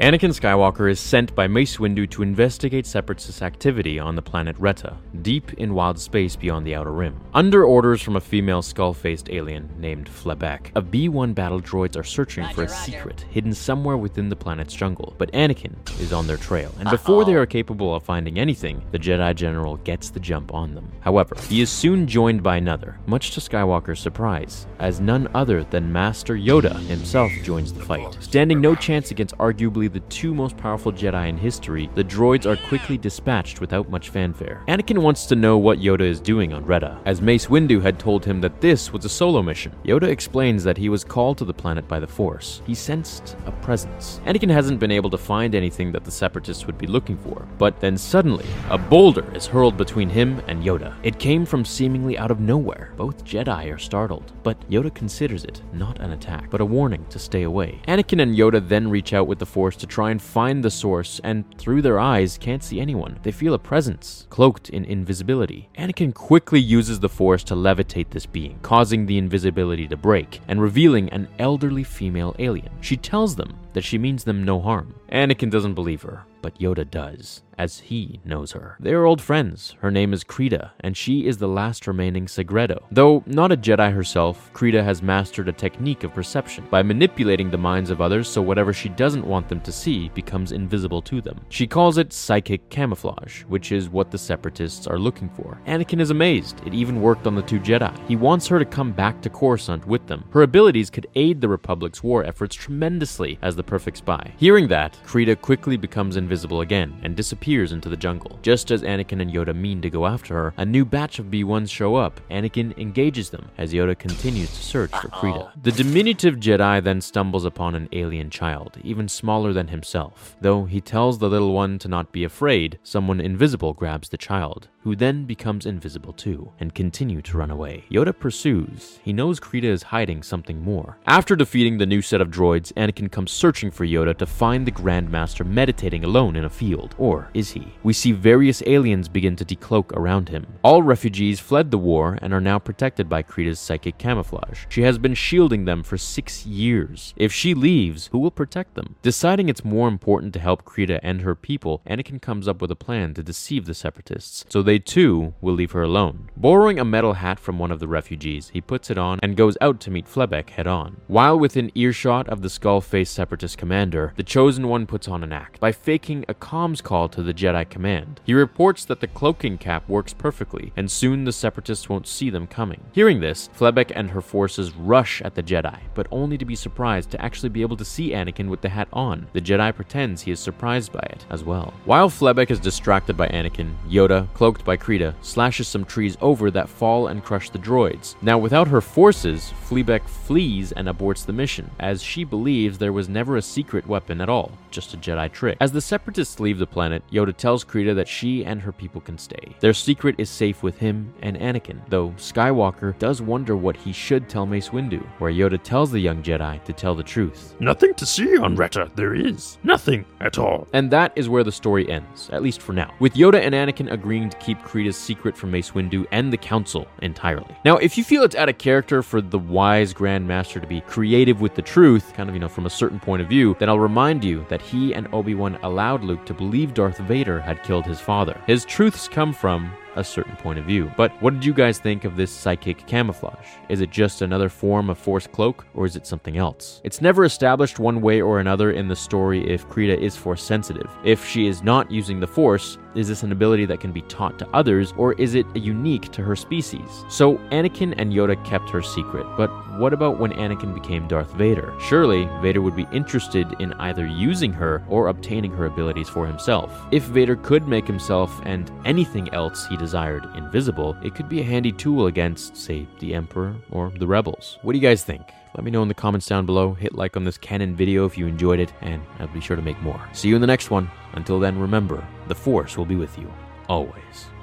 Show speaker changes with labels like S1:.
S1: Anakin Skywalker is sent by Mace Windu to investigate Separatist activity on the planet Retta, deep in wild space beyond the Outer Rim. Under orders from a female skull-faced alien named Flebeck, a B-1 battle droids are searching for a secret hidden somewhere within the planet's jungle, but Anakin is on their trail, and before they are capable of finding anything, the Jedi General gets the jump on them. However, he is soon joined by another, much to Skywalker's surprise, as none other than Master Yoda himself joins the fight. Standing no chance against arguably the two most powerful Jedi in history, the droids are quickly dispatched without much fanfare. Anakin wants to know what Yoda is doing on Retta, as Mace Windu had told him that this was a solo mission. Yoda explains that he was called to the planet by the Force. He sensed a presence. Anakin hasn't been able to find anything that the Separatists would be looking for, but then suddenly, a boulder is hurled between him and Yoda. It came from seemingly out of nowhere. Both Jedi are startled, but Yoda considers it not an attack, but a warning to stay away. Anakin and Yoda then reach out with the Force to try and find the source, and through their eyes, can't see anyone. They feel a presence, cloaked in invisibility. Anakin quickly uses the Force to levitate this being, causing the invisibility to break, and revealing an elderly female alien. She tells them that she means them no harm. Anakin doesn't believe her, but Yoda does, as he knows her. They are old friends. Her name is Krita, and she is the last remaining Segredo. Though not a Jedi herself, Krita has mastered a technique of perception by manipulating the minds of others so whatever she doesn't want them to see becomes invisible to them. She calls it psychic camouflage, which is what the Separatists are looking for. Anakin is amazed. It even worked on the two Jedi. He wants her to come back to Coruscant with them. Her abilities could aid the Republic's war efforts tremendously as the perfect spy. Hearing that, Krita quickly becomes invisible again and disappears into the jungle. Just as Anakin and Yoda mean to go after her, a new batch of B1s show up. Anakin engages them as Yoda continues to search for Krita. The diminutive Jedi then stumbles upon an alien child, even smaller than himself. Though he tells the little one to not be afraid, someone invisible grabs the child who then becomes invisible too, and continue to run away. Yoda pursues. He knows Krita is hiding something more. After defeating the new set of droids, Anakin comes searching for Yoda to find the Grandmaster meditating alone in a field. Or is he? We see various aliens begin to decloak around him. All refugees fled the war and are now protected by Krita's psychic camouflage. She has been shielding them for six years. If she leaves, who will protect them? Deciding it's more important to help Krita and her people, Anakin comes up with a plan to deceive the Separatists, so they too will leave her alone. Borrowing a metal hat from one of the refugees, he puts it on and goes out to meet Flebeck head on. While within earshot of the skull faced Separatist commander, the Chosen One puts on an act by faking a comms call to the Jedi command. He reports that the cloaking cap works perfectly, and soon the Separatists won't see them coming. Hearing this, Flebeck and her forces rush at the Jedi, but only to be surprised to actually be able to see Anakin with the hat on. The Jedi pretends he is surprised by it as well. While Flebeck is distracted by Anakin, Yoda, cloaked by Krita, slashes some trees over that fall and crush the droids. Now, without her forces, Flebeck flees and aborts the mission, as she believes there was never a secret weapon at all, just a Jedi trick. As the Separatists leave the planet, Yoda tells Krita that she and her people can stay. Their secret is safe with him and Anakin, though Skywalker does wonder what he should tell Mace Windu, where Yoda tells the young Jedi to tell the truth.
S2: Nothing to see on Retta, there is. Nothing at all.
S1: And that is where the story ends, at least for now, with Yoda and Anakin agreeing to keep Krita's secret from Mace Windu and the Council entirely. Now, if you feel it's out of character for the wise Grand Master to be creative with the truth, kind of, you know, from a certain point of view, then I'll remind you that he and Obi-Wan allowed Luke to believe Darth Vader had killed his father. His truths come from a certain point of view. But what did you guys think of this psychic camouflage? Is it just another form of Force cloak, or is it something else? It's never established one way or another in the story if Krita is Force sensitive. If she is not using the Force, is this an ability that can be taught to others, or is it unique to her species? So Anakin and Yoda kept her secret, but what about when Anakin became Darth Vader? Surely Vader would be interested in either using her or obtaining her abilities for himself. If Vader could make himself and anything else he desired invisible, it could be a handy tool against, say, the Emperor or the rebels. What do you guys think? Let me know in the comments down below. Hit like on this canon video if you enjoyed it, and I'll be sure to make more. See you in the next one. Until then, remember, the Force will be with you, always.